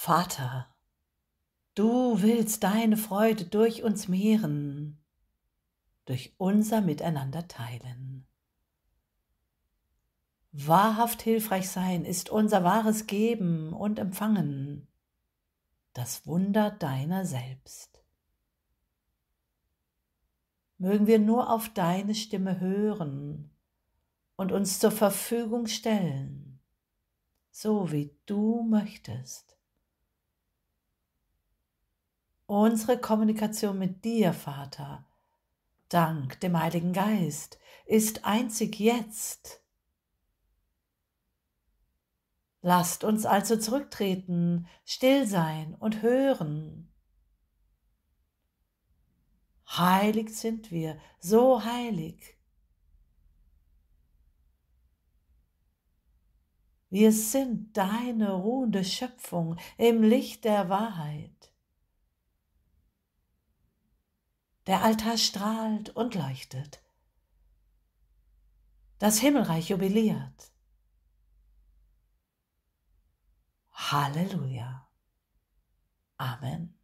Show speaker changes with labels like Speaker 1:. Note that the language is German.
Speaker 1: Vater, du willst deine Freude durch uns mehren, durch unser Miteinander teilen. Wahrhaft hilfreich sein ist unser wahres Geben und Empfangen, das Wunder deiner selbst. Mögen wir nur auf deine Stimme hören und uns zur Verfügung stellen, so wie du möchtest. Unsere Kommunikation mit dir, Vater, dank dem Heiligen Geist, ist einzig jetzt. Lasst uns also zurücktreten, still sein und hören. Heilig sind wir, so heilig. Wir sind deine ruhende Schöpfung im Licht der Wahrheit. Der Altar strahlt und leuchtet. Das Himmelreich jubiliert. Halleluja. Amen.